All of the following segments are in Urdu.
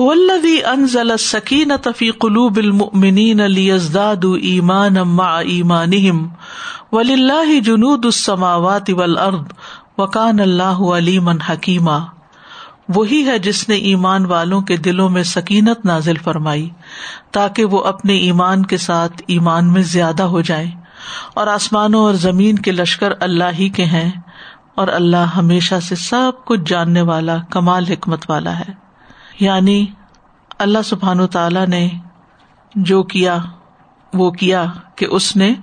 الذي انزل السكينة في قلوب المؤمنين ليزدادوا ايمانا مع ايمانهم ولله جنود السماوات والارض وكان الله عليما حكيما وہی ہے جس نے ایمان والوں کے دلوں میں سکینت نازل فرمائی تاکہ وہ اپنے ایمان کے ساتھ ایمان میں زیادہ ہو جائیں اور آسمانوں اور زمین کے لشکر اللہ ہی کے ہیں اور اللہ ہمیشہ سے سب کچھ جاننے والا کمال حکمت والا ہے۔ یعنی اللہ سبحان تعالی نے جو کیا، وہ کیا کہ اس نے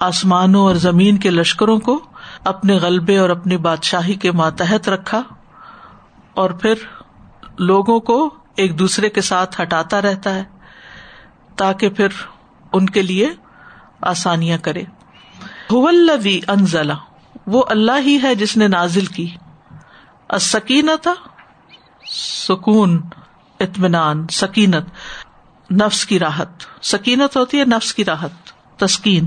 آسمانوں اور زمین کے لشکروں کو اپنے غلبے اور اپنی بادشاہی کے ماتحت رکھا اور پھر لوگوں کو ایک دوسرے کے ساتھ ہٹاتا رہتا ہے تاکہ پھر ان کے لیے آسانیاں کرے۔ انزلہ وہ اللہ ہی ہے جس نے نازل کی۔ سکینت سکون۔ اطمینان، سکینت، نفس کی راحت۔ سکینت ہوتی ہے، نفس کی راحت، تسکین۔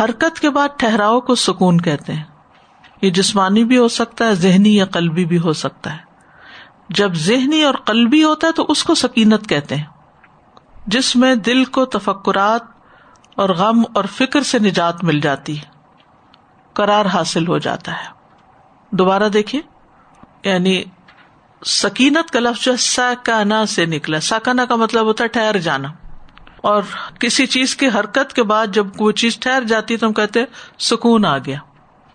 حرکت کے بعد ٹھہراؤ کو سکون کہتے ہیں۔ یہ جسمانی بھی ہو سکتا ہے، ذہنی یا قلبی بھی ہو سکتا ہے۔ جب ذہنی اور قلبی ہوتا ہے تو اس کو سکینت کہتے ہیں۔ جس میں دل کو تفکرات اور غم اور فکر سے نجات مل جاتی ہے۔ کرار حاصل ہو جاتا ہے۔ دوبارہ دیکھیے یعنی سکینت کا لفظ جو ساکانا سے نکلا۔ ساکانا کا مطلب ہوتا ہے ٹھہر جانا۔ اور کسی چیز کی حرکت کے بعد جب وہ چیز ٹھہر جاتی ہے تو ہم کہتے سکون آ گیا۔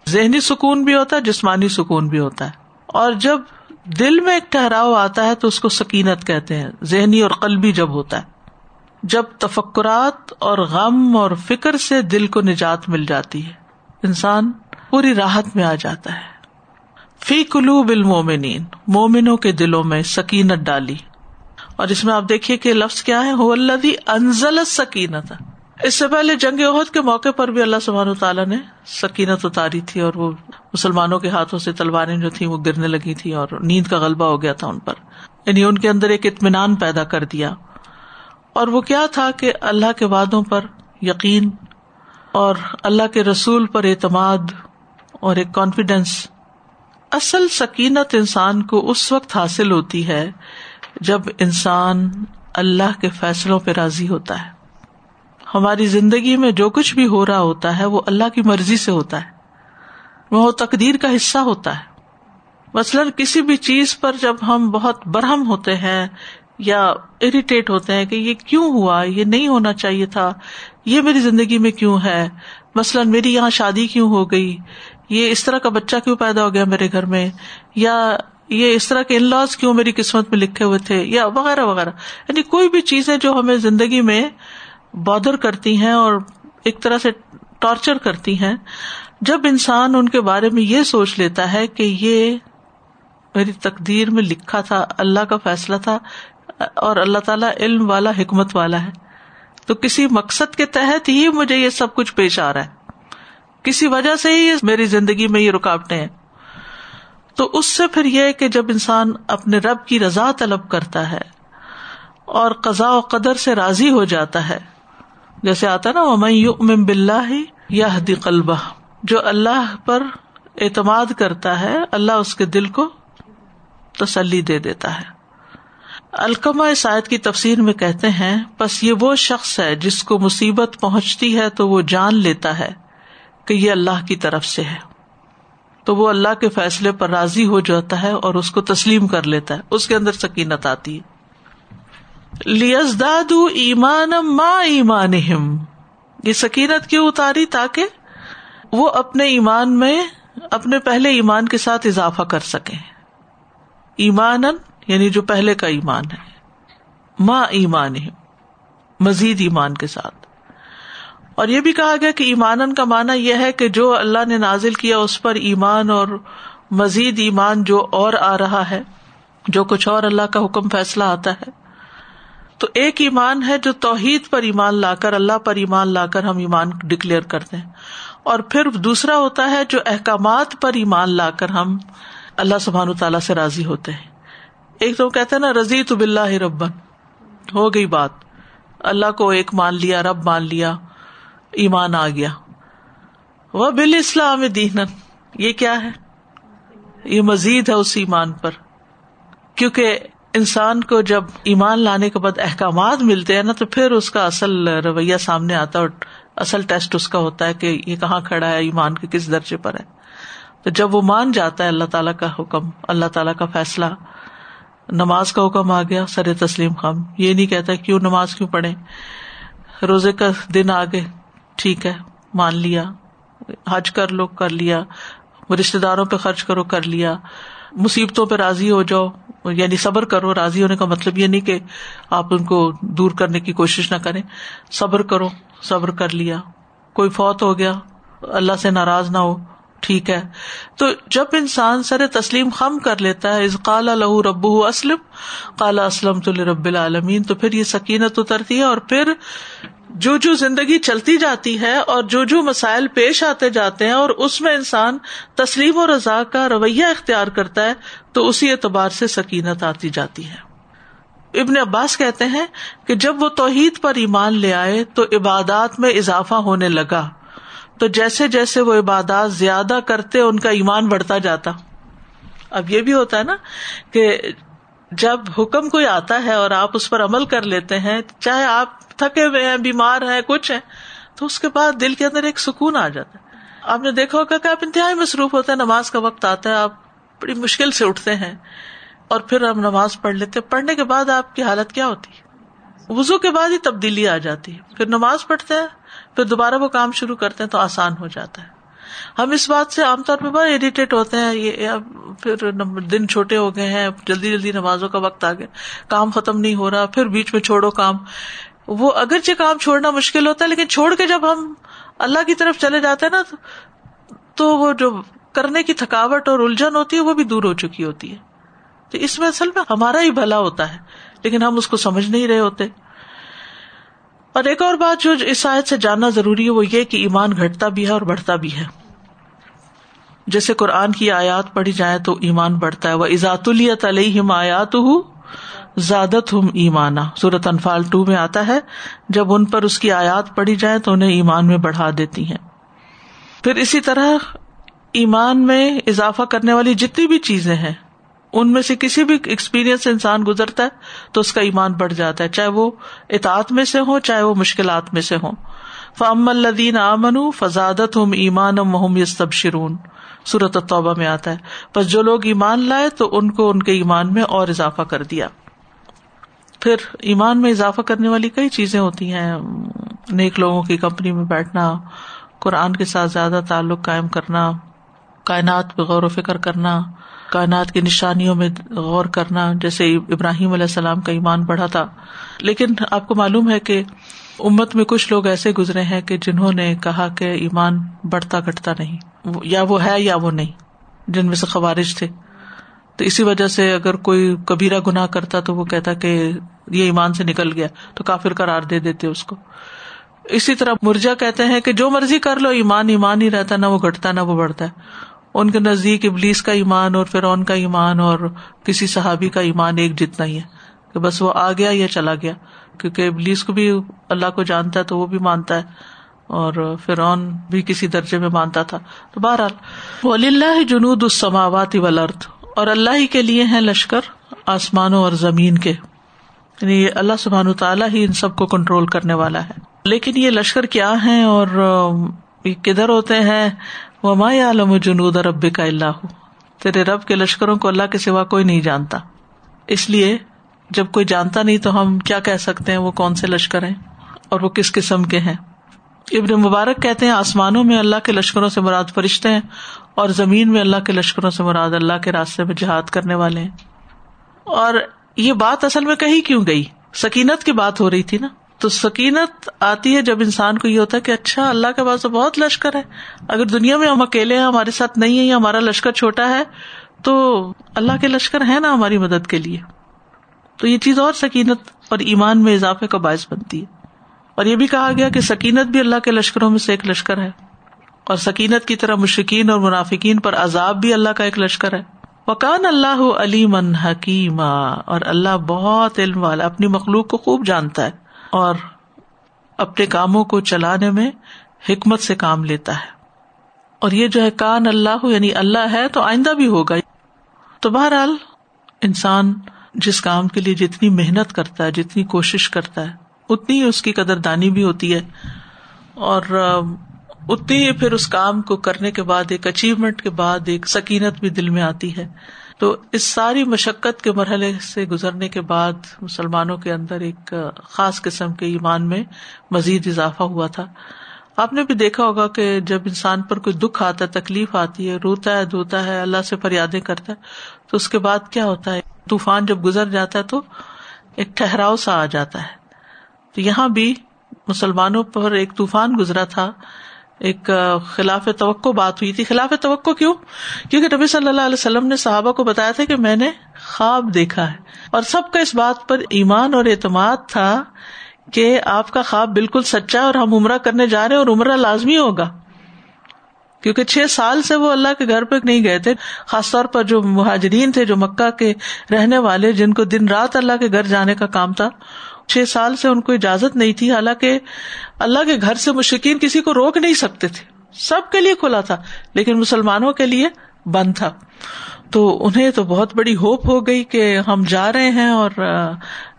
ذہنی سکون بھی ہوتا ہے، جسمانی سکون بھی ہوتا ہے۔ اور جب دل میں ایک ٹہراؤ آتا ہے تو اس کو سکینت کہتے ہیں۔ ذہنی اور قلبی جب ہوتا ہے، جب تفکرات اور غم اور فکر سے دل کو نجات مل جاتی ہے۔ انسان پوری راحت میں آ جاتا ہے۔ فی کلو بل مومنین مومنوں کے دلوں میں سکینت ڈالی۔ اور اس میں آپ دیکھیے کہ لفظ کیا ہے؟ انزل سکینت اس سے پہلے جنگ عہد کے موقع پر بھی اللہ سبحان تعالیٰ نے سکینت اتاری تھی اور وہ مسلمانوں کے ہاتھوں سے تلواریں جو تھی وہ گرنے لگی تھی اور نیند کا غلبہ ہو گیا تھا ان پر۔ یعنی ان کے اندر ایک اطمینان پیدا کر دیا۔ اور وہ کیا تھا کہ اللہ کے وعدوں پر یقین اور اللہ کے رسول پر اعتماد اور ایک کانفیڈینس اصل سکینت انسان کو اس وقت حاصل ہوتی ہے جب انسان اللہ کے فیصلوں پہ راضی ہوتا ہے۔ ہماری زندگی میں جو کچھ بھی ہو رہا ہوتا ہے وہ اللہ کی مرضی سے ہوتا ہے۔ وہ تقدیر کا حصہ ہوتا ہے۔ مثلاً کسی بھی چیز پر جب ہم بہت برہم ہوتے ہیں یا اریٹیٹ ہوتے ہیں کہ یہ کیوں ہوا؟ یہ نہیں ہونا چاہیے تھا۔ یہ میری زندگی میں کیوں ہے؟ مثلاً میری یہاں شادی کیوں ہو گئی؟ یہ اس طرح کا بچہ کیوں پیدا ہو گیا میرے گھر میں؟ یا یہ اس طرح کے ان لاس کیوں میری قسمت میں لکھے ہوئے تھے؟ یا وغیرہ وغیرہ۔ یعنی کوئی بھی چیزیں جو ہمیں زندگی میں بادر کرتی ہیں اور ایک طرح سے ٹارچر کرتی ہیں، جب انسان ان کے بارے میں یہ سوچ لیتا ہے کہ یہ میری تقدیر میں لکھا تھا، اللہ کا فیصلہ تھا اور اللہ تعالیٰ علم والا، حکمت والا ہے۔ تو کسی مقصد کے تحت ہی مجھے یہ سب کچھ پیش آ رہا ہے۔ کسی وجہ سے ہی میری زندگی میں یہ رکاوٹیں ہیں۔ تو اس سے پھر یہ کہ جب انسان اپنے رب کی رضا طلب کرتا ہے اور قزا و قدر سے راضی ہو جاتا ہے، جیسے آتا نا وہ بلّہ یا حدی قلبہ جو اللہ پر اعتماد کرتا ہے، اللہ اس کے دل کو تسلی دے دیتا ہے۔ الکما آیت کی تفسیر میں کہتے ہیں بس یہ وہ شخص ہے جس کو مصیبت پہنچتی ہے تو وہ جان لیتا ہے۔ کہ یہ اللہ کی طرف سے ہے۔ تو وہ اللہ کے فیصلے پر راضی ہو جاتا ہے اور اس کو تسلیم کر لیتا ہے۔ اس کے اندر سکینت آتی ہے۔ لیزداد ایمان ما ایمان یہ سکینت کیوں اتاری؟ تاکہ وہ اپنے ایمان میں اپنے پہلے ایمان کے ساتھ اضافہ کر سکے ایمان یعنی جو پہلے کا ایمان ہے۔ ماں ایمان مزید ایمان کے ساتھ۔ اور یہ بھی کہا گیا کہ ایمان کا مانا یہ ہے کہ جو اللہ نے نازل کیا اس پر ایمان اور مزید ایمان جو اور آ رہا ہے، جو کچھ اور اللہ کا حکم فیصلہ آتا ہے۔ تو ایک ایمان ہے جو توحید پر ایمان لا کر، اللہ پر ایمان لا کر ہم ایمان ڈکلیئر کرتے ہیں۔ اور پھر دوسرا ہوتا ہے جو احکامات پر ایمان لا کر ہم اللہ سبحان تعالیٰ سے راضی ہوتے ہیں۔ ایک تو کہتے ہیں نا رضی تو بلّہ ربن، ہو گئی بات۔ اللہ کو ایک مان لیا، رب مان لیا۔ ایمان آ گیا۔ وہ بال اسلام دین یہ کیا ہے؟ یہ مزید ہے اس ایمان پر۔ کیونکہ انسان کو جب ایمان لانے کے بعد احکامات ملتے ہیں نا، تو پھر اس کا اصل رویہ سامنے آتا ہے اور اصل ٹیسٹ اس کا ہوتا ہے کہ یہ کہاں کھڑا ہے، ایمان کے کس درجے پر ہے۔ تو جب وہ مان جاتا ہے اللہ تعالیٰ کا حکم، اللہ تعالیٰ کا فیصلہ، نماز کا حکم آ گیا، سر تسلیم خام۔ یہ نہیں کہتا کیوں نماز کیوں پڑھے روزے کا دن آگے۔ ٹھیک ہے، مان لیا، حج کر لو، کر لیا رشتے داروں پہ خرچ کرو، کر لیا، مصیبتوں پہ راضی ہو جاؤ یعنی صبر کرو، راضی ہونے کا مطلب یہ نہیں کہ آپ ان کو دور کرنے کی کوشش نہ کریں، صبر کرو، صبر کر لیا، کوئی فوت ہو گیا، اللہ سے ناراض نہ ہو، ٹھیک ہے۔ تو جب انسان سر تسلیم خم کر لیتا ہے از کالا لہو رب اسلم کالا اسلم تو رب العالمین، تو پھر یہ سکینت اترتی ہے اور پھر جو جو زندگی چلتی جاتی ہے اور جو جو مسائل پیش آتے جاتے ہیں اور اس میں انسان تسلیم و رضا کا رویہ اختیار کرتا ہے، تو اسی اعتبار سے سکینت آتی جاتی ہے۔ ابن عباس کہتے ہیں کہ جب وہ توحید پر ایمان لے آئے تو عبادات میں اضافہ ہونے لگا۔ تو جیسے جیسے وہ عبادات زیادہ کرتے، ان کا ایمان بڑھتا جاتا۔ اب یہ بھی ہوتا ہے نا کہ جب حکم کوئی آتا ہے اور آپ اس پر عمل کر لیتے ہیں، چاہے آپ تھکے ہوئے ہیں، بیمار ہیں، کچھ ہیں، تو اس کے بعد دل کے اندر ایک سکون آ جاتا ہے۔ آپ نے دیکھا ہوگا کہ آپ انتہائی مصروف ہوتے ہیں، نماز کا وقت آتا ہے، آپ بڑی مشکل سے اٹھتے ہیں اور پھر ہم نماز پڑھ لیتے ہیں۔ پڑھنے کے بعد آپ کی حالت کیا ہوتی ہے؟ وزو کے بعد ہی تبدیلی آ جاتی ہے۔ پھر نماز پڑھتے ہیں، پھر دوبارہ وہ کام شروع کرتے ہیں تو آسان ہو جاتا ہے۔ ہم اس بات سے عام طور پہ بڑا اریٹیٹ ہوتے ہیں، یہ پھر دن چھوٹے ہو گئے ہیں، جلدی جلدی نمازوں کا وقت آ گیا، کام ختم نہیں ہو رہا، پھر بیچ میں چھوڑو کام۔ وہ اگرچہ کام چھوڑنا مشکل ہوتا ہے، لیکن چھوڑ کے جب ہم اللہ کی طرف چلے جاتے ہیں نا، تو وہ جو کرنے کی تھکاوٹ اور الجھن ہوتی ہے، وہ بھی دور ہو چکی ہوتی ہے۔ تو اس میں اصل میں ہمارا ہی بھلا ہوتا ہے، لیکن ہم اس کو سمجھ نہیں رہے ہوتے۔ اور ایک اور بات جو اس آیت سے جاننا ضروری ہے، وہ یہ کہ ایمان گھٹتا بھی ہے اور بڑھتا بھی ہے۔ جیسے قرآن کی آیات پڑھی جائے تو ایمان بڑھتا ہے۔ وہ ازات الیت علیہم آیات زیادت ہم ایمانا۔ سورت انفال ٹو میں آتا ہے، جب ان پر اس کی آیات پڑھی جائے تو انہیں ایمان میں بڑھا دیتی ہیں۔ پھر اسی طرح ایمان میں اضافہ کرنے والی جتنی بھی چیزیں ہیں، ان میں سے کسی بھی ایکسپیرئنس انسان گزرتا ہے تو اس کا ایمان بڑھ جاتا ہے، چاہے وہ اطاعت میں سے ہو چاہے وہ مشکلات میں سے ہوں۔ فم الدین امن فضادت ہم ایمان محم یستب شرون صورت توبہ میں آتا ہے۔ بس جو لوگ ایمان لائے تو ان کو ان کے ایمان میں اور اضافہ کر دیا۔ پھر ایمان میں اضافہ کرنے والی کئی چیزیں ہوتی ہیں۔ نیک لوگوں کی کمپنی میں بیٹھنا، قرآن کے ساتھ زیادہ تعلق قائم کرنا، کائنات پہ غور و فکر کرنا کائنات کی نشانیوں میں غور کرنا، جیسے ابراہیم علیہ السلام کا ایمان بڑھا تھا۔ لیکن آپ کو معلوم ہے کہ امت میں کچھ لوگ ایسے گزرے ہیں کہ جنہوں نے کہا کہ ایمان بڑھتا گھٹتا نہیں۔ یا وہ ہے یا وہ نہیں، جن میں سے خوارج تھے۔ تو اسی وجہ سے اگر کوئی کبیرا گنا کرتا تو وہ کہتا کہ یہ ایمان سے نکل گیا، تو کافر قرار دے دیتے اس کو۔ اسی طرح مرجا کہتے ہیں کہ جو مرضی کر لو، ایمان ایمان ہی رہتا، نہ وہ گھٹتا نہ وہ بڑھتا۔ ہے ان کے نزدیک ابلیس کا ایمان اور فرعون کا ایمان اور کسی صحابی کا ایمان ایک جتنا ہی ہے کہ بس وہ آ گیا یا چلا گیا، کیونکہ ابلیس کو بھی اللہ کو جانتا ہے تو وہ بھی مانتا ہے اور فرعون بھی کسی درجے میں مانتا تھا۔ تو بہرحال ولی اللہ جنود السماوات والارض اور اللہ ہی کے لیے ہیں لشکر آسمانوں اور زمین کے۔ یعنی اللہ سبحان تعالیٰ ہی ان سب کو کنٹرول کرنے والا ہے۔ لیکن یہ لشکر کیا ہے اور کدھر ہوتے ہیں؟ وہ ما عالم جنود رب کا اللہ تیرے رب کے لشکروں کو اللہ کے سوا کوئی نہیں جانتا اس لیے جب کوئی جانتا نہیں تو ہم کیا کہہ سکتے ہیں وہ کون سے لشکر ہیں اور وہ کس قسم کے ہیں ابن مبارک کہتے ہیں آسمانوں میں اللہ کے لشکروں سے مراد فرشتے ہیں اور زمین میں اللہ کے لشکروں سے مراد اللہ کے راستے میں جہاد کرنے والے ہیں. اور یہ بات اصل میں کہیں کیوں گئی؟ سکینت کی بات ہو رہی تھی نا؟ تو سکینت آتی ہے جب انسان کو یہ ہوتا ہے کہ اچھا اللہ کے پاس تو بہت لشکر ہے۔ اگر دنیا میں ہم اکیلے ہیں، ہمارے ساتھ نہیں ہے یا ہمارا لشکر چھوٹا ہے، تو اللہ کے لشکر ہے نا ہماری مدد کے لیے۔ تو یہ چیز اور سکینت اور ایمان میں اضافے کا باعث بنتی ہے۔ اور یہ بھی کہا گیا کہ سکینت بھی اللہ کے لشکروں میں سے ایک لشکر ہے۔ اور سکینت کی طرح مشکین اور منافقین پر عذاب بھی اللہ کا ایک لشکر ہے۔ وکان اللہ علی من حکیم اور اللہ بہت علم والا، اپنی مخلوق کو خوب جانتا ہے۔ اور اپنے کاموں کو چلانے میں حکمت سے کام لیتا ہے۔ اور یہ جو ہے کان اللہ یعنی اللہ ہے تو آئندہ بھی ہوگا۔ تو بہرحال انسان جس کام کے لیے جتنی محنت کرتا ہے، جتنی کوشش کرتا ہے، اتنی ہی اس کی قدر دانی بھی ہوتی ہے۔ اور اتنی ہی پھر اس کام کو کرنے کے بعد، ایک اچیومنٹ کے بعد، ایک سکینت بھی دل میں آتی ہے۔ تو اس ساری مشقت کے مرحلے سے گزرنے کے بعد مسلمانوں کے اندر ایک خاص قسم کے ایمان میں مزید اضافہ ہوا تھا۔ آپ نے بھی دیکھا ہوگا کہ جب انسان پر کوئی دکھ آتا ہے، تکلیف آتی ہے، روتا ہے، دھوتا ہے، اللہ سے فریادیں کرتا ہے، تو اس کے بعد کیا ہوتا ہے؟ طوفان جب گزر جاتا ہے تو ایک ٹھہراؤ سا آ جاتا ہے۔ تو یہاں بھی مسلمانوں پر ایک طوفان گزرا تھا۔ ایک خلاف توقع بات ہوئی تھی۔ خلاف توقع کیوں؟ کیونکہ نبی صلی اللہ علیہ وسلم نے صحابہ کو بتایا تھا کہ میں نے خواب دیکھا ہے۔ اور سب کا اس بات پر ایمان اور اعتماد تھا کہ آپ کا خواب بالکل سچا ہے اور ہم عمرہ کرنے جا رہے اور عمرہ لازمی ہوگا۔ کیونکہ چھ سال سے وہ اللہ کے گھر پہ نہیں گئے تھے۔ خاص طور پر جو مہاجرین تھے، جو مکہ کے رہنے والے، جن کو دن رات اللہ کے گھر جانے کا کام تھا چھ سال سے ان کو اجازت نہیں تھی، حالانکہ اللہ کے گھر سے مشکین کسی کو روک نہیں سکتے تھے۔ سب کے لیے کھلا تھا، لیکن مسلمانوں کے لیے بند تھا۔ تو انہیں تو بہت بڑی ہوپ ہو گئی کہ ہم جا رہے ہیں اور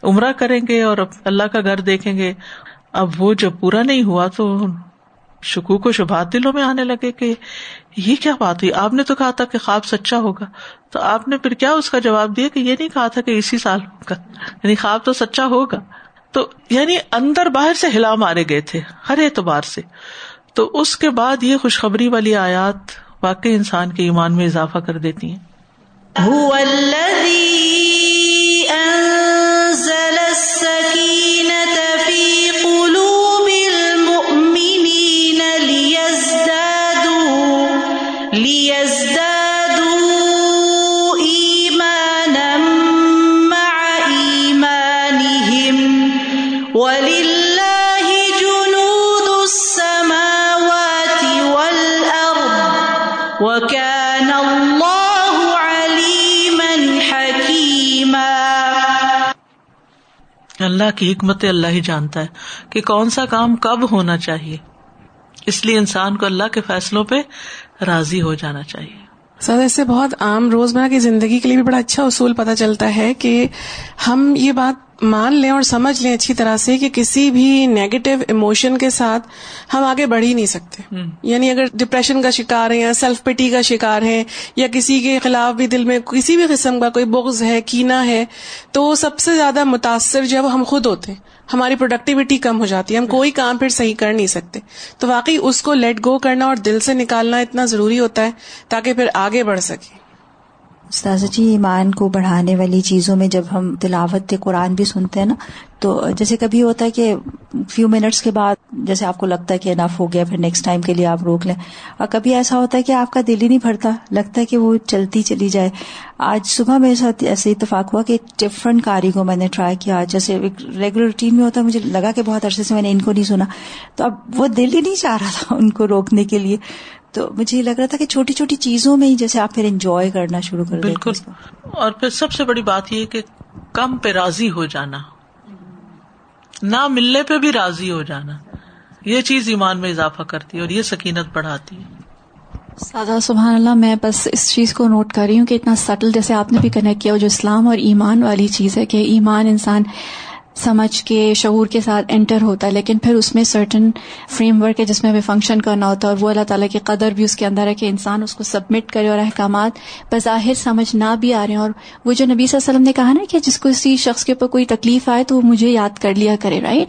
عمرہ کریں گے اور اللہ کا گھر دیکھیں گے۔ اب وہ جب پورا نہیں ہوا تو شکوک و شبہات دلوں میں آنے لگے کہ یہ کیا بات ہوئی؟ آپ نے تو کہا تھا کہ خواب سچا ہوگا۔ تو آپ نے پھر کیا اس کا جواب دیا کہ یہ نہیں کہا تھا کہ اسی سال ہوگا یعنی خواب تو سچا ہوگا۔ تو یعنی اندر باہر سے ہلا مارے گئے تھے، ہر اعتبار سے۔ تو اس کے بعد یہ خوشخبری والی آیات واقعی انسان کے ایمان میں اضافہ کر دیتی ہیں۔ اللہ کی حکمت اللہ ہی جانتا ہے کہ کون سا کام کب ہونا چاہیے۔ اس لیے انسان کو اللہ کے فیصلوں پہ راضی ہو جانا چاہیے۔ سر اس سے بہت عام روزمرہ کی زندگی کے لیے بھی بڑا اچھا اصول پتہ چلتا ہے کہ ہم یہ بات مان لیں اور سمجھ لیں اچھی طرح سے کہ کسی بھی نیگیٹو ایموشن کے ساتھ ہم آگے بڑھ ہی نہیں سکتے۔ یعنی اگر ڈپریشن کا شکار ہے یا سیلف پٹی کا شکار ہے یا کسی کے خلاف بھی دل میں کسی بھی قسم کا کوئی بغض ہے کینا ہے تو سب سے زیادہ متاثر جو ہے وہ ہم خود ہوتے ہیں۔ ہماری پروڈکٹیوٹی کم ہو جاتی ہے، ہم کوئی کام پھر صحیح کر نہیں سکتے۔ تو واقعی اس کو لیٹ گو کرنا اور دل سے نکالنا اتنا ضروری ہوتا ہے تاکہ پھر آگے بڑھ سکے۔ استاذ جی ایمان کو بڑھانے والی چیزوں میں جب ہم تلاوت قرآن بھی سنتے ہیں نا، تو جیسے کبھی ہوتا ہے کہ فیو منٹس کے بعد جیسے آپ کو لگتا ہے کہ انف ہو گیا، پھر نیکسٹ ٹائم کے لیے آپ روک لیں۔ اور کبھی ایسا ہوتا ہے کہ آپ کا دل ہی نہیں بھرتا، لگتا ہے کہ وہ چلتی چلی جائے۔ آج صبح میرے ساتھ ایسے اتفاق ہوا کہ ڈفرنٹ کاری کو میں نے ٹرائی کیا۔ جیسے ریگولر روٹین میں ہوتا ہے، مجھے لگا کہ بہت عرصے سے میں نے ان کو نہیں سنا۔ تو اب وہ دل ہی نہیں چاہ رہا تھا ان کو روکنے کے لیے۔ تو مجھے یہ لگ رہا تھا کہ چھوٹی چھوٹی چیزوں میں ہی جیسے آپ پھر انجوائے کرنا شروع کر بالکل. اور پھر سب سے بڑی بات یہ کہ کم پہ راضی ہو جانا۔ نہ ملنے پہ بھی راضی ہو جانا۔ یہ چیز ایمان میں اضافہ کرتی ہے اور یہ سکینت بڑھاتی ہے۔ سادہ سبحان اللہ میں بس اس چیز کو نوٹ کر رہی ہوں کہ اتنا سٹل جیسے آپ نے بھی کنیکٹ کیا جو اسلام اور ایمان والی چیز ہے کہ ایمان انسان سمجھ کے شعور کے ساتھ انٹر ہوتا ہے، لیکن پھر اس میں سرٹن فریم ورک ہے جس میں ہمیں فنکشن کرنا ہوتا ہے اور وہ اللہ تعالیٰ کی قدر بھی اس کے اندر ہے کہ انسان اس کو سبمٹ کرے اور احکامات بظاہر سمجھ نہ بھی آ رہے ہیں۔ اور وہ جو نبی صلی اللہ علیہ وسلم نے کہا نا کہ جس کو کسی شخص کے اوپر کوئی تکلیف آئے تو وہ مجھے یاد کر لیا کرے right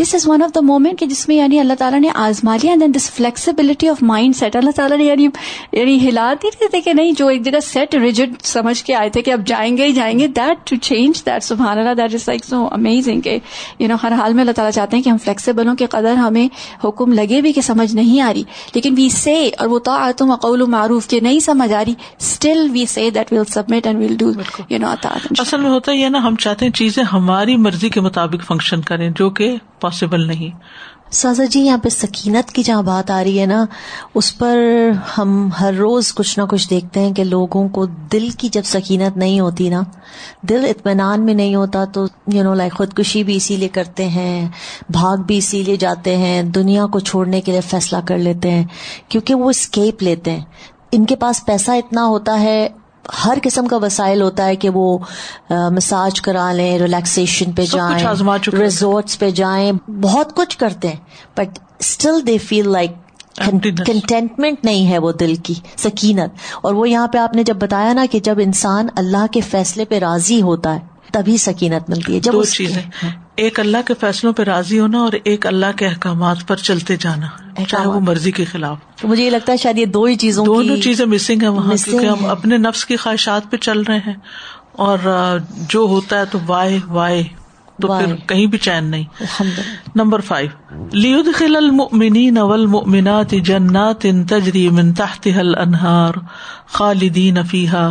this is one of the moment کہ جس میں یعنی اللہ تعالیٰ نے آزما لیا then this flexibility of mindset اللہ تعالیٰ نے یعنی یعنی ہلا دی تھے کہ نہیں، جو ایک جگہ سیٹ ریجڈ سمجھ کے آئے تھے کہ اب جائیں گے ہی جائیں گے۔ دیٹ ٹو چینج دیٹ سبحان اللہ that is like so amazing you know ہر حال میں اللہ تعالیٰ چاہتے ہیں کہ ہم فلیکسیبل ہوں کہ قدر ہمیں حکم لگے بھی کہ سمجھ نہیں آ رہی۔ لیکن وی سے اور وہ تو تم اقول معروف کہ نہیں سمجھ آ رہی still we say that will submit and will do you know اصل میں ہوتا ہے نا ہم چاہتے ہیں چیزیں ہماری مرضی کے مطابق فنکشن کریں جو کہ پاسبل نہیں۔ سازا جی یہاں پہ سکینت کی جہاں بات آ رہی ہے نا، اس پر ہم ہر روز کچھ نہ کچھ دیکھتے ہیں کہ لوگوں کو دل کی جب سکینت نہیں ہوتی نا، دل اطمینان میں نہیں ہوتا تو یو نو لائک خودکشی بھی اسی لیے کرتے ہیں، بھاگ بھی اسی لیے جاتے ہیں، دنیا کو چھوڑنے کے لیے فیصلہ کر لیتے ہیں، کیونکہ وہ اسکیپ لیتے ہیں۔ ان کے پاس پیسہ اتنا ہوتا ہے ہر قسم کا وسائل ہوتا ہے کہ وہ مساج کرا لیں ریلیکسیشن پہ جائیں ریزورٹس پہ جائیں بہت کچھ کرتے ہیں but still they feel like contentment نہیں ہے وہ دل کی سکینت۔ اور وہ یہاں پہ آپ نے جب بتایا نا کہ جب انسان اللہ کے فیصلے پہ راضی ہوتا ہے تبھی سکینت ملتی ہے۔ جب دو چیزیں۔ ایک اللہ کے فیصلوں پہ راضی ہونا اور ایک اللہ کے احکامات پر چلتے جانا۔ چاہے وہ مرضی کے خلاف۔ مجھے یہ لگتا ہے شاید یہ دو ہی چیزوں دونوں چیزیں مسنگ ہے وہاں کیونکہ ہم اپنے نفس کی خواہشات پہ چل رہے ہیں۔ اور جو ہوتا ہے تو وائے وائے۔ تو پھر کہیں بھی چین نہیں۔ نمبر فائیو لیود خل المنین اول مینات جنات ان تجری من تحتها الانہار خالدین فیحا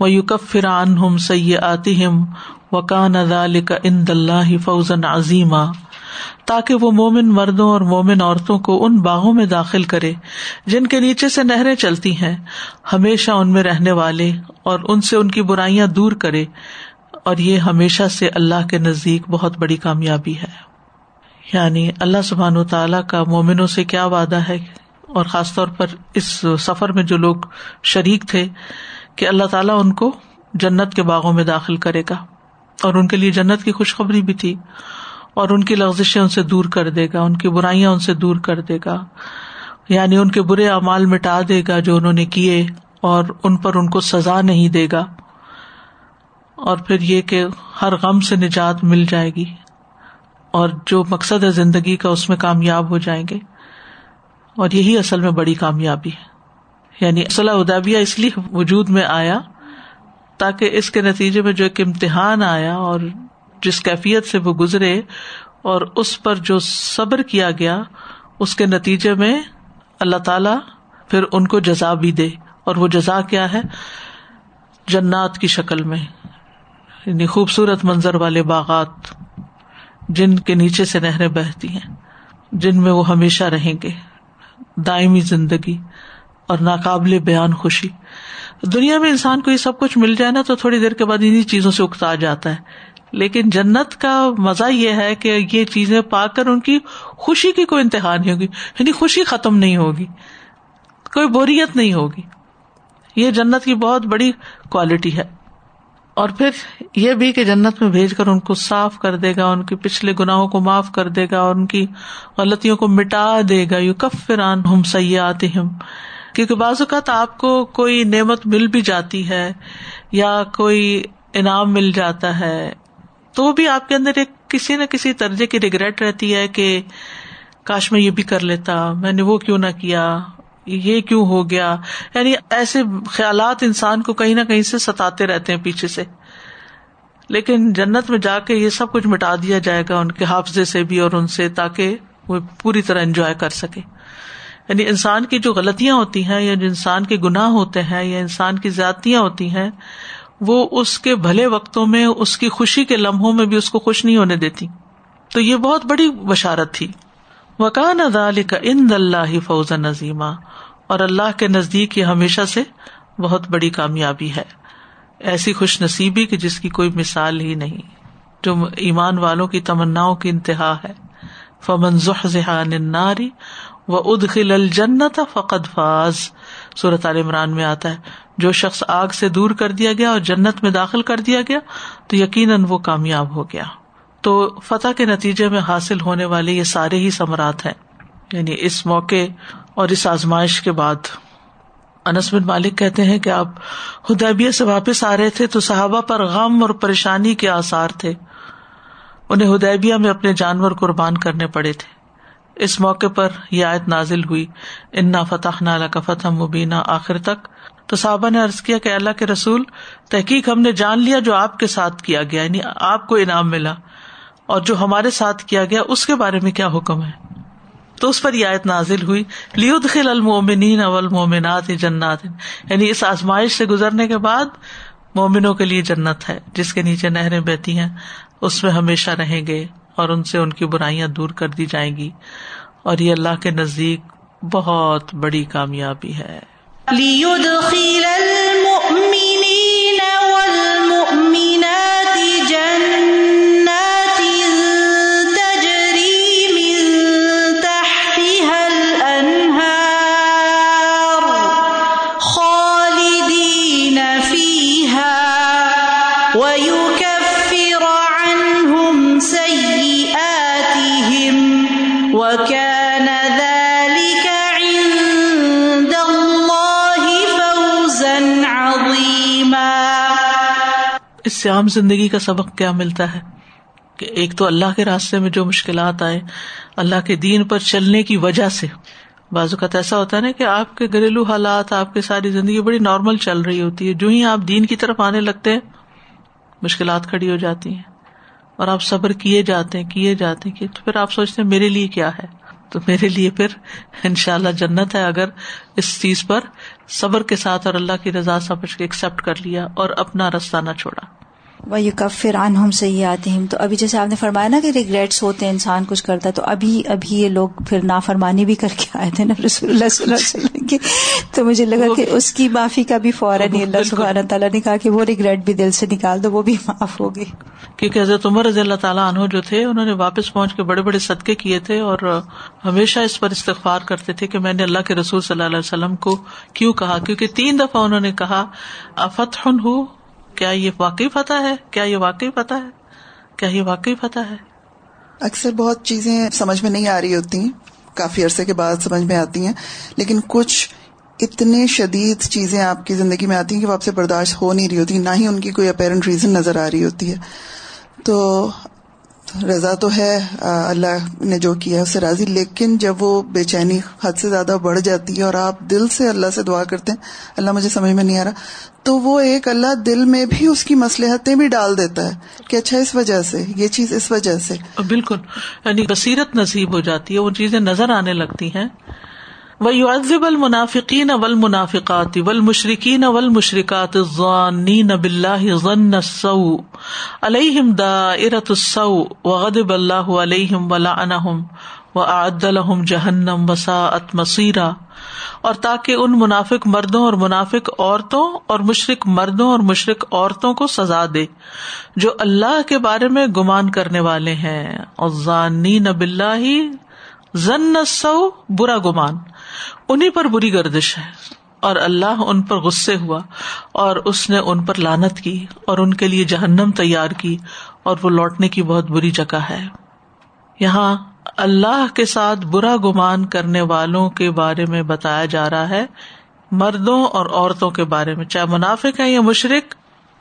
و یوکفر عنہم سیئاتہم وکان ذلك عند اللہ فوزا عظیما تاکہ وہ مومن مردوں اور مومن عورتوں کو ان باغوں میں داخل کرے جن کے نیچے سے نہریں چلتی ہیں ہمیشہ ان میں رہنے والے اور ان سے ان کی برائیاں دور کرے۔ اور یہ ہمیشہ سے اللہ کے نزدیک بہت بڑی کامیابی ہے۔ یعنی اللہ سبحان و تعالیٰ کا مومنوں سے کیا وعدہ ہے؟ اور خاص طور پر اس سفر میں جو لوگ شریک تھے کہ اللہ تعالیٰ ان کو جنت کے باغوں میں داخل کرے گا اور ان کے لیے جنت کی خوشخبری بھی تھی اور ان کی لغزشیں ان سے دور کر دے گا، ان کی برائیاں ان سے دور کر دے گا۔ یعنی ان کے برے اعمال مٹا دے گا جو انہوں نے کیے اور ان پر ان کو سزا نہیں دے گا۔ اور پھر یہ کہ ہر غم سے نجات مل جائے گی اور جو مقصد ہے زندگی کا، اس میں کامیاب ہو جائیں گے۔ اور یہی اصل میں بڑی کامیابی ہے۔ یعنی صلاح ادابیہ اس لیے وجود میں آیا تاکہ اس کے نتیجے میں جو ایک امتحان آیا اور جس کیفیت سے وہ گزرے اور اس پر جو صبر کیا گیا، اس کے نتیجے میں اللہ تعالی پھر ان کو جزا بھی دے۔ اور وہ جزا کیا ہے؟ جنات کی شکل میں۔ یعنی خوبصورت منظر والے باغات جن کے نیچے سے نہریں بہتی ہیں، جن میں وہ ہمیشہ رہیں گے۔ دائمی زندگی اور ناقابل بیان خوشی۔ دنیا میں انسان کو یہ سب کچھ مل جائے نا تو تھوڑی دیر کے بعد انہیں چیزوں سے اکتا جاتا ہے۔ لیکن جنت کا مزہ یہ ہے کہ یہ چیزیں پا کر ان کی خوشی کی کوئی انتہا نہیں ہوگی یعنی خوشی ختم نہیں ہوگی۔ کوئی بوریت نہیں ہوگی۔ یہ جنت کی بہت بڑی کوالٹی ہے۔ اور پھر یہ بھی کہ جنت میں بھیج کر ان کو صاف کر دے گا، ان کے پچھلے گناہوں کو معاف کر دے گا، اور ان کی غلطیوں کو مٹا دے گا۔ یو کفران ہم سیات کیونکہ بعض اوقات آپ کو کوئی نعمت مل بھی جاتی ہے یا کوئی انعام مل جاتا ہے، تو وہ بھی آپ کے اندر ایک کسی نہ کسی درجے کی ریگریٹ رہتی ہے کہ کاش میں یہ بھی کر لیتا، میں نے وہ کیوں نہ کیا۔ یہ کیوں ہو گیا؟ یعنی ایسے خیالات انسان کو کہیں نہ کہیں سے ستاتے رہتے ہیں پیچھے سے۔ لیکن جنت میں جا کے یہ سب کچھ مٹا دیا جائے گا ان کے حافظے سے بھی اور ان سے تاکہ وہ پوری طرح انجوائے کر سکے۔ یعنی انسان کی جو غلطیاں ہوتی ہیں یا جو انسان کے گناہ ہوتے ہیں یا انسان کی زیادتیاں ہوتی ہیں، وہ اس کے بھلے وقتوں میں، اس کی خوشی کے لمحوں میں بھی اس کو خوش نہیں ہونے دیتی۔ تو یہ بہت بڑی بشارت تھی۔ وکان ادال کا ان اللہ فوز نظیمہ اور اللہ کے نزدیک یہ ہمیشہ سے بہت بڑی کامیابی ہے۔ ایسی خوش نصیبی کی جس کی کوئی مثال ہی نہیں۔ جو ایمان والوں کی تمنا کی انتہا ہے۔ فمن ناری و ادخل الجنت فقد فاز۔ صورت عال عمران میں آتا ہے، جو شخص آگ سے دور کر دیا گیا اور جنت میں داخل کر دیا گیا، تو یقیناً وہ کامیاب ہو گیا۔ تو فتح کے نتیجے میں حاصل ہونے والے یہ سارے ہی ثمرات ہیں۔ یعنی اس موقع اور اس آزمائش کے بعد۔ انس بن مالک کہتے ہیں کہ آپ ہدیبیہ سے واپس آ رہے تھے تو صحابہ پر غم اور پریشانی کے آسار تھے۔ انہیں ہدیبیہ میں اپنے جانور قربان کرنے پڑے تھے۔ اس موقع پر یہ آیت نازل ہوئی۔ انا فتح نالا کا فتح مبینہ آخر تک۔ تو صحابہ نے ارض کیا کہ اللہ کے رسول، تحقیق ہم نے جان لیا جو آپ کے ساتھ کیا گیا یعنی آپ کو انعام ملا۔ اور جو ہمارے ساتھ کیا گیا، اس کے بارے میں کیا حکم ہے؟ تو اس پر یہ آیت نازل ہوئی لیود المومنین اول مومنات جنات۔ یعنی اس آزمائش سے گزرنے کے بعد مومنوں کے لیے جنت ہے، جس کے نیچے نہریں بہتی ہیں، اس میں ہمیشہ رہیں گے اور ان سے ان کی برائیاں دور کر دی جائیں گی۔ اور یہ اللہ کے نزدیک بہت بڑی کامیابی ہے۔ اس سے عام زندگی کا سبق کیا ملتا ہے کہ ایک تو اللہ کے راستے میں جو مشکلات آئے، اللہ کے دین پر چلنے کی وجہ سے۔ بعض اوقات ایسا ہوتا ہے نا کہ آپ کے گھریلو حالات، آپ کی ساری زندگی بڑی نارمل چل رہی ہوتی ہے، جو ہی آپ دین کی طرف آنے لگتے ہیں، مشکلات کھڑی ہو جاتی ہیں۔ اور آپ صبر کیے جاتے ہیں، کیے جاتے ہیں تو پھر آپ سوچتے ہیں میرے لیے کیا ہے؟ تو میرے لیے پھر ان شاء اللہ جنت ہے اگر اس چیز پر صبر کے ساتھ اور اللہ کی رضا سمجھ کے ایکسپٹ کر لیا اور اپنا رستہ نہ چھوڑا۔ وہ یو کب فران ہم سے ہی آتے ہیں تو ابھی جیسے آپ نے فرمایا نا کہ ریگریٹس ہوتے ہیں انسان کچھ کرتا ہے تو ابھی ابھی یہ لوگ پھر نافرمانی بھی کر کے آئے تھے نا رسول اللہ صلی اللہ علیہ وسلم کی۔ تو مجھے لگا کہ اس کی معافی کا بھی فوراً ہی اللہ سبحانہ تعالیٰ نے کہا کہ وہ ریگریٹ بھی دل سے نکال دو وہ بھی معاف ہوگی کیونکہ حضرت عمر رضی اللہ تعالیٰ عنہ جو تھے انہوں نے واپس پہنچ کے بڑے بڑے صدقے کیے تھے اور ہمیشہ اس پر استغفار کرتے تھے کہ میں نے اللہ کے رسول صلی اللہ علیہ وسلم کو کیوں کہا؟ کیونکہ تین دفعہ انہوں نے کہا افتح ہوں کیا یہ واقعی فتح ہے؟ کیا یہ واقعی فتح ہے؟ کیا یہ واقعی فتح ہے؟ اکثر بہت چیزیں سمجھ میں نہیں آ رہی ہوتی کافی عرصے کے بعد سمجھ میں آتی ہیں۔ لیکن کچھ اتنے شدید چیزیں آپ کی زندگی میں آتی ہیں کہ وہ آپ سے برداشت ہو نہیں رہی ہوتی، نہ ہی ان کی کوئی اپیرنٹ ریزن نظر آ رہی ہوتی ہے۔ تو رضا تو ہے اللہ نے جو کیا اس سے راضی، لیکن جب وہ بے چینی حد سے زیادہ بڑھ جاتی ہے اور آپ دل سے اللہ سے دعا کرتے ہیں، اللہ مجھے سمجھ میں نہیں آ رہا، تو وہ ایک اللہ دل میں بھی اس کی مسلحتیں بھی ڈال دیتا ہے کہ اچھا اس وجہ سے، یہ چیز اس وجہ سے۔ بالکل یعنی بصیرت نصیب ہو جاتی ہے، وہ چیزیں نظر آنے لگتی ہیں۔ وہ یوزب المنافقین اول منافقات ول مشرقین اول مشرقات ضان علیہم دا ارت السو وغدب اللہ علیہم ولا انہم و جہنم وساعت مسیرہ اور تاکہ ان منافق مردوں اور منافق عورتوں اور مشرق مردوں اور مشرق عورتوں کو سزا دے، جو اللہ کے بارے میں گمان کرنے والے ہیں۔ اور ضانی نب اللہ ضن سو برا گمان۔ انہیں پر بری گردش ہے اور اللہ ان پر غصے ہوا اور اس نے ان پر لانت کی اور ان کے لیے جہنم تیار کی اور وہ لوٹنے کی بہت بری جگہ ہے۔ یہاں اللہ کے ساتھ برا گمان کرنے والوں کے بارے میں بتایا جا رہا ہے، مردوں اور عورتوں کے بارے میں، چاہے منافق ہے یا مشرق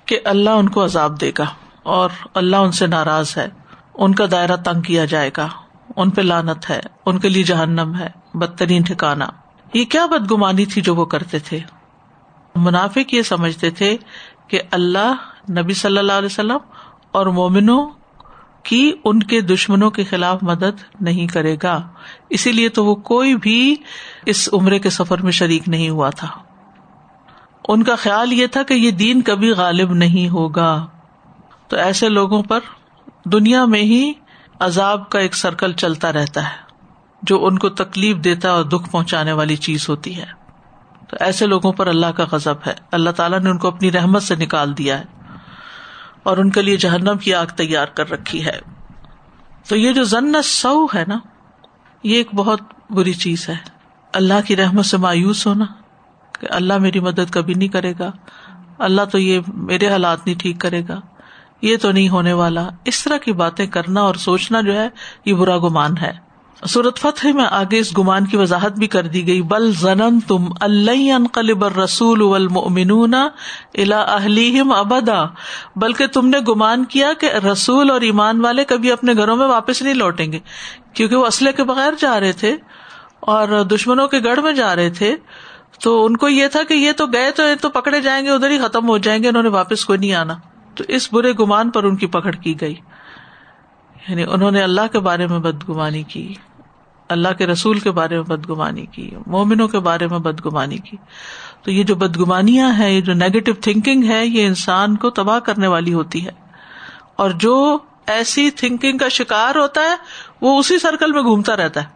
کہ اللہ ان کو عذاب دے گا اور اللہ ان سے ناراض ہے، ان کا دائرہ تنگ کیا جائے گا۔ ان پہ لانت ہے، ان کے لیے جہنم ہے، بدترین ٹھکانا یہ کیا بدگمانی تھی جو وہ کرتے تھے؟ منافق یہ سمجھتے تھے کہ اللہ، نبی صلی اللہ علیہ وسلم اور مومنوں کی ان کے دشمنوں کے خلاف مدد نہیں کرے گا۔ اسی لیے تو وہ کوئی بھی اس عمرے کے سفر میں شریک نہیں ہوا تھا۔ ان کا خیال یہ تھا کہ یہ دین کبھی غالب نہیں ہوگا۔ تو ایسے لوگوں پر دنیا میں ہی عذاب کا ایک سرکل چلتا رہتا ہے، جو ان کو تکلیف دیتا اور دکھ پہنچانے والی چیز ہوتی ہے۔ تو ایسے لوگوں پر اللہ کا غزب ہے۔ اللہ تعالیٰ نے ان کو اپنی رحمت سے نکال دیا ہے اور ان کے لیے جہنم کی آگ تیار کر رکھی ہے۔ تو یہ جو ضن سو ہے نا، یہ ایک بہت بری چیز ہے۔ اللہ کی رحمت سے مایوس ہونا کہ اللہ میری مدد کبھی نہیں کرے گا۔ اللہ تو یہ میرے حالات نہیں ٹھیک کرے گا۔ یہ تو نہیں ہونے والا۔ اس طرح کی باتیں کرنا اور سوچنا جو ہے، یہ برا گمان ہے۔ صورت فتح میں آگے اس گمان کی وضاحت بھی کر دی گئی۔ بل زنن تم اللہ رسول الا اہلیم ابدا۔ بلکہ تم نے گمان کیا کہ رسول اور ایمان والے کبھی اپنے گھروں میں واپس نہیں لوٹیں گے، کیونکہ وہ اسلحے کے بغیر جا رہے تھے اور دشمنوں کے گڑھ میں جا رہے تھے۔ تو ان کو یہ تھا کہ یہ تو گئے تو تو پکڑے جائیں گے، ادھر ہی ختم ہو جائیں گے، انہوں نے واپس کوئی نہیں آنا۔ تو اس برے گمان پر ان کی پکڑ کی گئی۔ یعنی انہوں نے اللہ کے بارے میں بدگمانی کی، اللہ کے رسول کے بارے میں بدگمانی کی، مومنوں کے بارے میں بدگمانی کی۔ تو یہ جو بدگمانیاں ہیں، یہ جو نیگیٹو تھنکنگ ہے، یہ انسان کو تباہ کرنے والی ہوتی ہے۔ اور جو ایسی تھنکنگ کا شکار ہوتا ہے، وہ اسی سرکل میں گھومتا رہتا ہے۔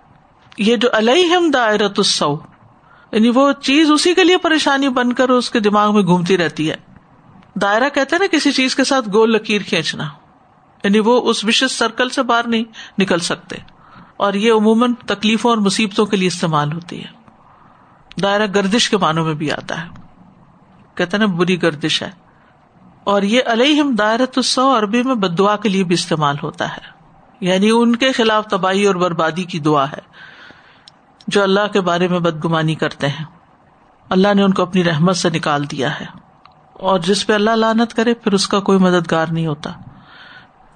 یہ جو الحم دائرت السو یعنی وہ چیز اسی کے لیے پریشانی بن کر اس کے دماغ میں گھومتی رہتی ہے۔ دائرہ کہتے نا کسی چیز کے ساتھ گول لکیر کھینچنا۔ یعنی وہ اس وشس سرکل سے باہر نہیں نکل سکتے۔ اور یہ عموماً تکلیفوں اور مصیبتوں کے لیے استعمال ہوتی ہے۔ دائرہ گردش کے معنوں میں بھی آتا ہے۔ کہتے نا بری گردش ہے۔ اور یہ علیہم دائرت سو عربی میں بد دعا کے لیے بھی استعمال ہوتا ہے۔ یعنی ان کے خلاف تباہی اور بربادی کی دعا ہے۔ جو اللہ کے بارے میں بدگمانی کرتے ہیں۔ اللہ نے ان کو اپنی رحمت سے نکال دیا ہے۔ اور جس پہ اللہ لانت کرے، پھر اس کا کوئی مددگار نہیں ہوتا۔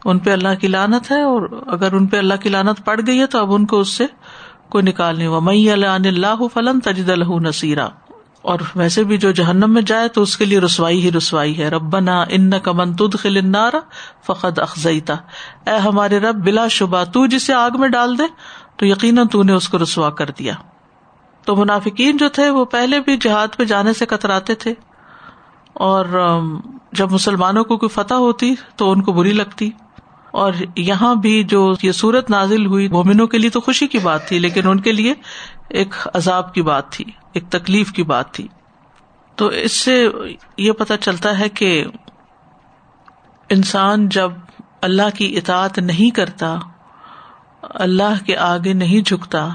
ان پہ اللہ کی لانت ہے اور اگر ان پہ اللہ کی لانت پڑ گئی ہے تو اب ان کو اس سے کوئی نکال نہیں ہوا۔ مئی اللہ فلن تجد الح نصیرہ اور ویسے بھی جو جہنم میں جائے تو اس کے لیے رسوائی ہی رسوائی ہے۔ ربنا ان کا من تد خلنارا فقد اخذیتا اے ہمارے رب، بلا شبہ، تو جسے آگ میں ڈال دے، تو یقیناً تو نے اس کو رسوا کر دیا۔ تو منافقین جو تھے، وہ پہلے بھی جہاد پہ جانے سے کتراتے تھے۔ اور جب مسلمانوں کو کوئی فتح ہوتی تو ان کو بری لگتی اور یہاں بھی جو یہ سورت نازل ہوئی، مومنوں کے لیے تو خوشی کی بات تھی، لیکن ان کے لیے ایک عذاب کی بات تھی، ایک تکلیف کی بات تھی۔ تو اس سے یہ پتا چلتا ہے کہ انسان جب اللہ کی اطاعت نہیں کرتا، اللہ کے آگے نہیں جھکتا،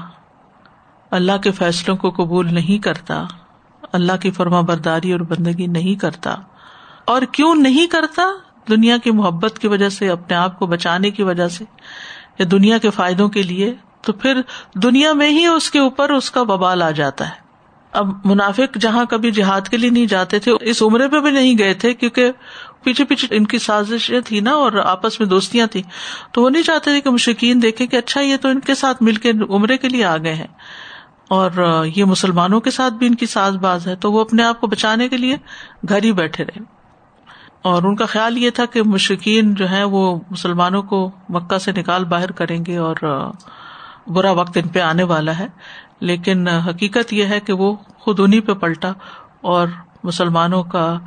اللہ کے فیصلوں کو قبول نہیں کرتا اللہ کی فرما برداری اور بندگی نہیں کرتا اور کیوں نہیں کرتا دنیا کی محبت کی وجہ سے، اپنے آپ کو بچانے کی وجہ سے یا دنیا کے فائدوں کے لیے، تو پھر دنیا میں ہی اس کے اوپر اس کا ببال آ جاتا ہے۔ اب منافق جہاں کبھی جہاد کے لیے نہیں جاتے تھے، اس عمرے پہ بھی نہیں گئے تھے کیونکہ پیچھے پیچھے ان کی سازشیں تھی نا اور آپس میں دوستیاں تھی تو وہ نہیں چاہتے تھے کہ مشکین دیکھے کہ اچھا یہ تو ان کے ساتھ مل کے عمرے کے لیے آ گئے ہیں۔ اور یہ مسلمانوں کے ساتھ بھی ان کی ساز باز ہے، تو وہ اپنے آپ کو بچانے کے لیے گھر ہی بیٹھے رہے۔ اور ان کا خیال یہ تھا کہ مشکین جو ہے وہ مسلمانوں کو مکہ سے نکال باہر کریں گے اور برا وقت ان پہ آنے والا ہے۔ لیکن حقیقت یہ ہے کہ وہ خود انہیں پہ پلٹا اور مسلمانوں کا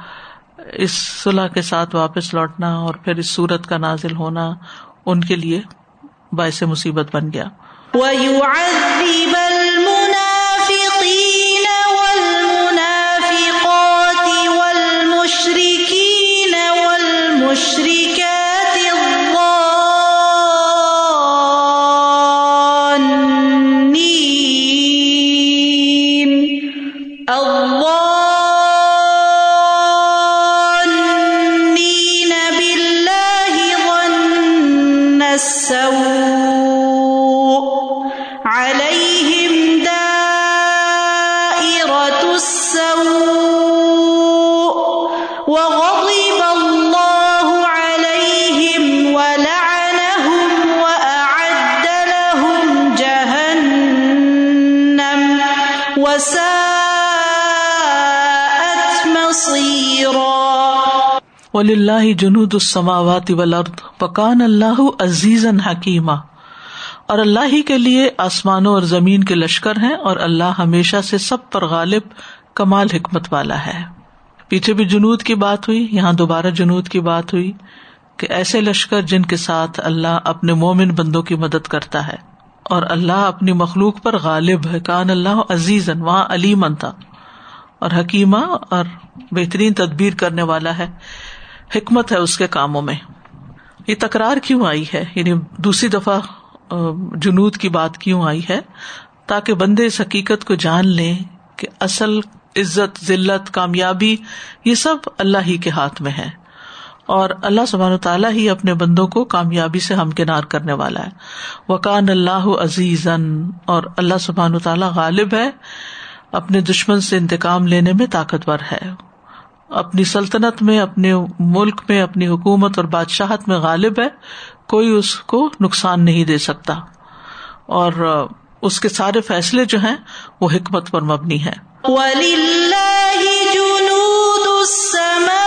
اس صلاح کے ساتھ واپس لوٹنا اور پھر اس صورت کا نازل ہونا ان کے لیے باعث مصیبت بن گیا۔ تشری ولی اللہ جنود السماوات والارض پکان اللہ عزیز حکیمہ اور اللہ ہی کے لیے آسمانوں اور زمین کے لشکر ہیں اور اللہ ہمیشہ سے سب پر غالب، کمال حکمت والا ہے۔ پیچھے بھی جنود کی بات ہوئی، یہاں دوبارہ جنود کی بات ہوئی کہ ایسے لشکر جن کے ساتھ اللہ اپنے مومن بندوں کی مدد کرتا ہے۔ اور اللہ اپنی مخلوق پر غالب ہے۔ کان اللہ عزیز وہاں علیمن تھا اور حکیمہ اور بہترین تدبیر کرنے والا ہے۔ حکمت ہے اس کے کاموں میں۔ یہ تکرار کیوں آئی ہے؟ یعنی دوسری دفعہ جنوب کی بات کیوں آئی ہے؟ تاکہ بندے اس حقیقت کو جان لیں کہ اصل عزت، ذلت، کامیابی یہ سب اللہ ہی کے ہاتھ میں ہے۔ اور اللہ سبحان تعالیٰ ہی اپنے بندوں کو کامیابی سے ہمکنار کرنے والا ہے۔ وکان اللہ عزیز اور اللہ سبحان تعالیٰ غالب ہے، اپنے دشمن سے انتقام لینے میں طاقتور ہے۔ اپنی سلطنت میں، اپنے ملک میں، اپنی حکومت اور بادشاہت میں غالب ہے، کوئی اس کو نقصان نہیں دے سکتا۔ اور اس کے سارے فیصلے جو ہیں، وہ حکمت پر مبنی ہے وَلِلَّهِ جُنُودُ السَّمَاءِ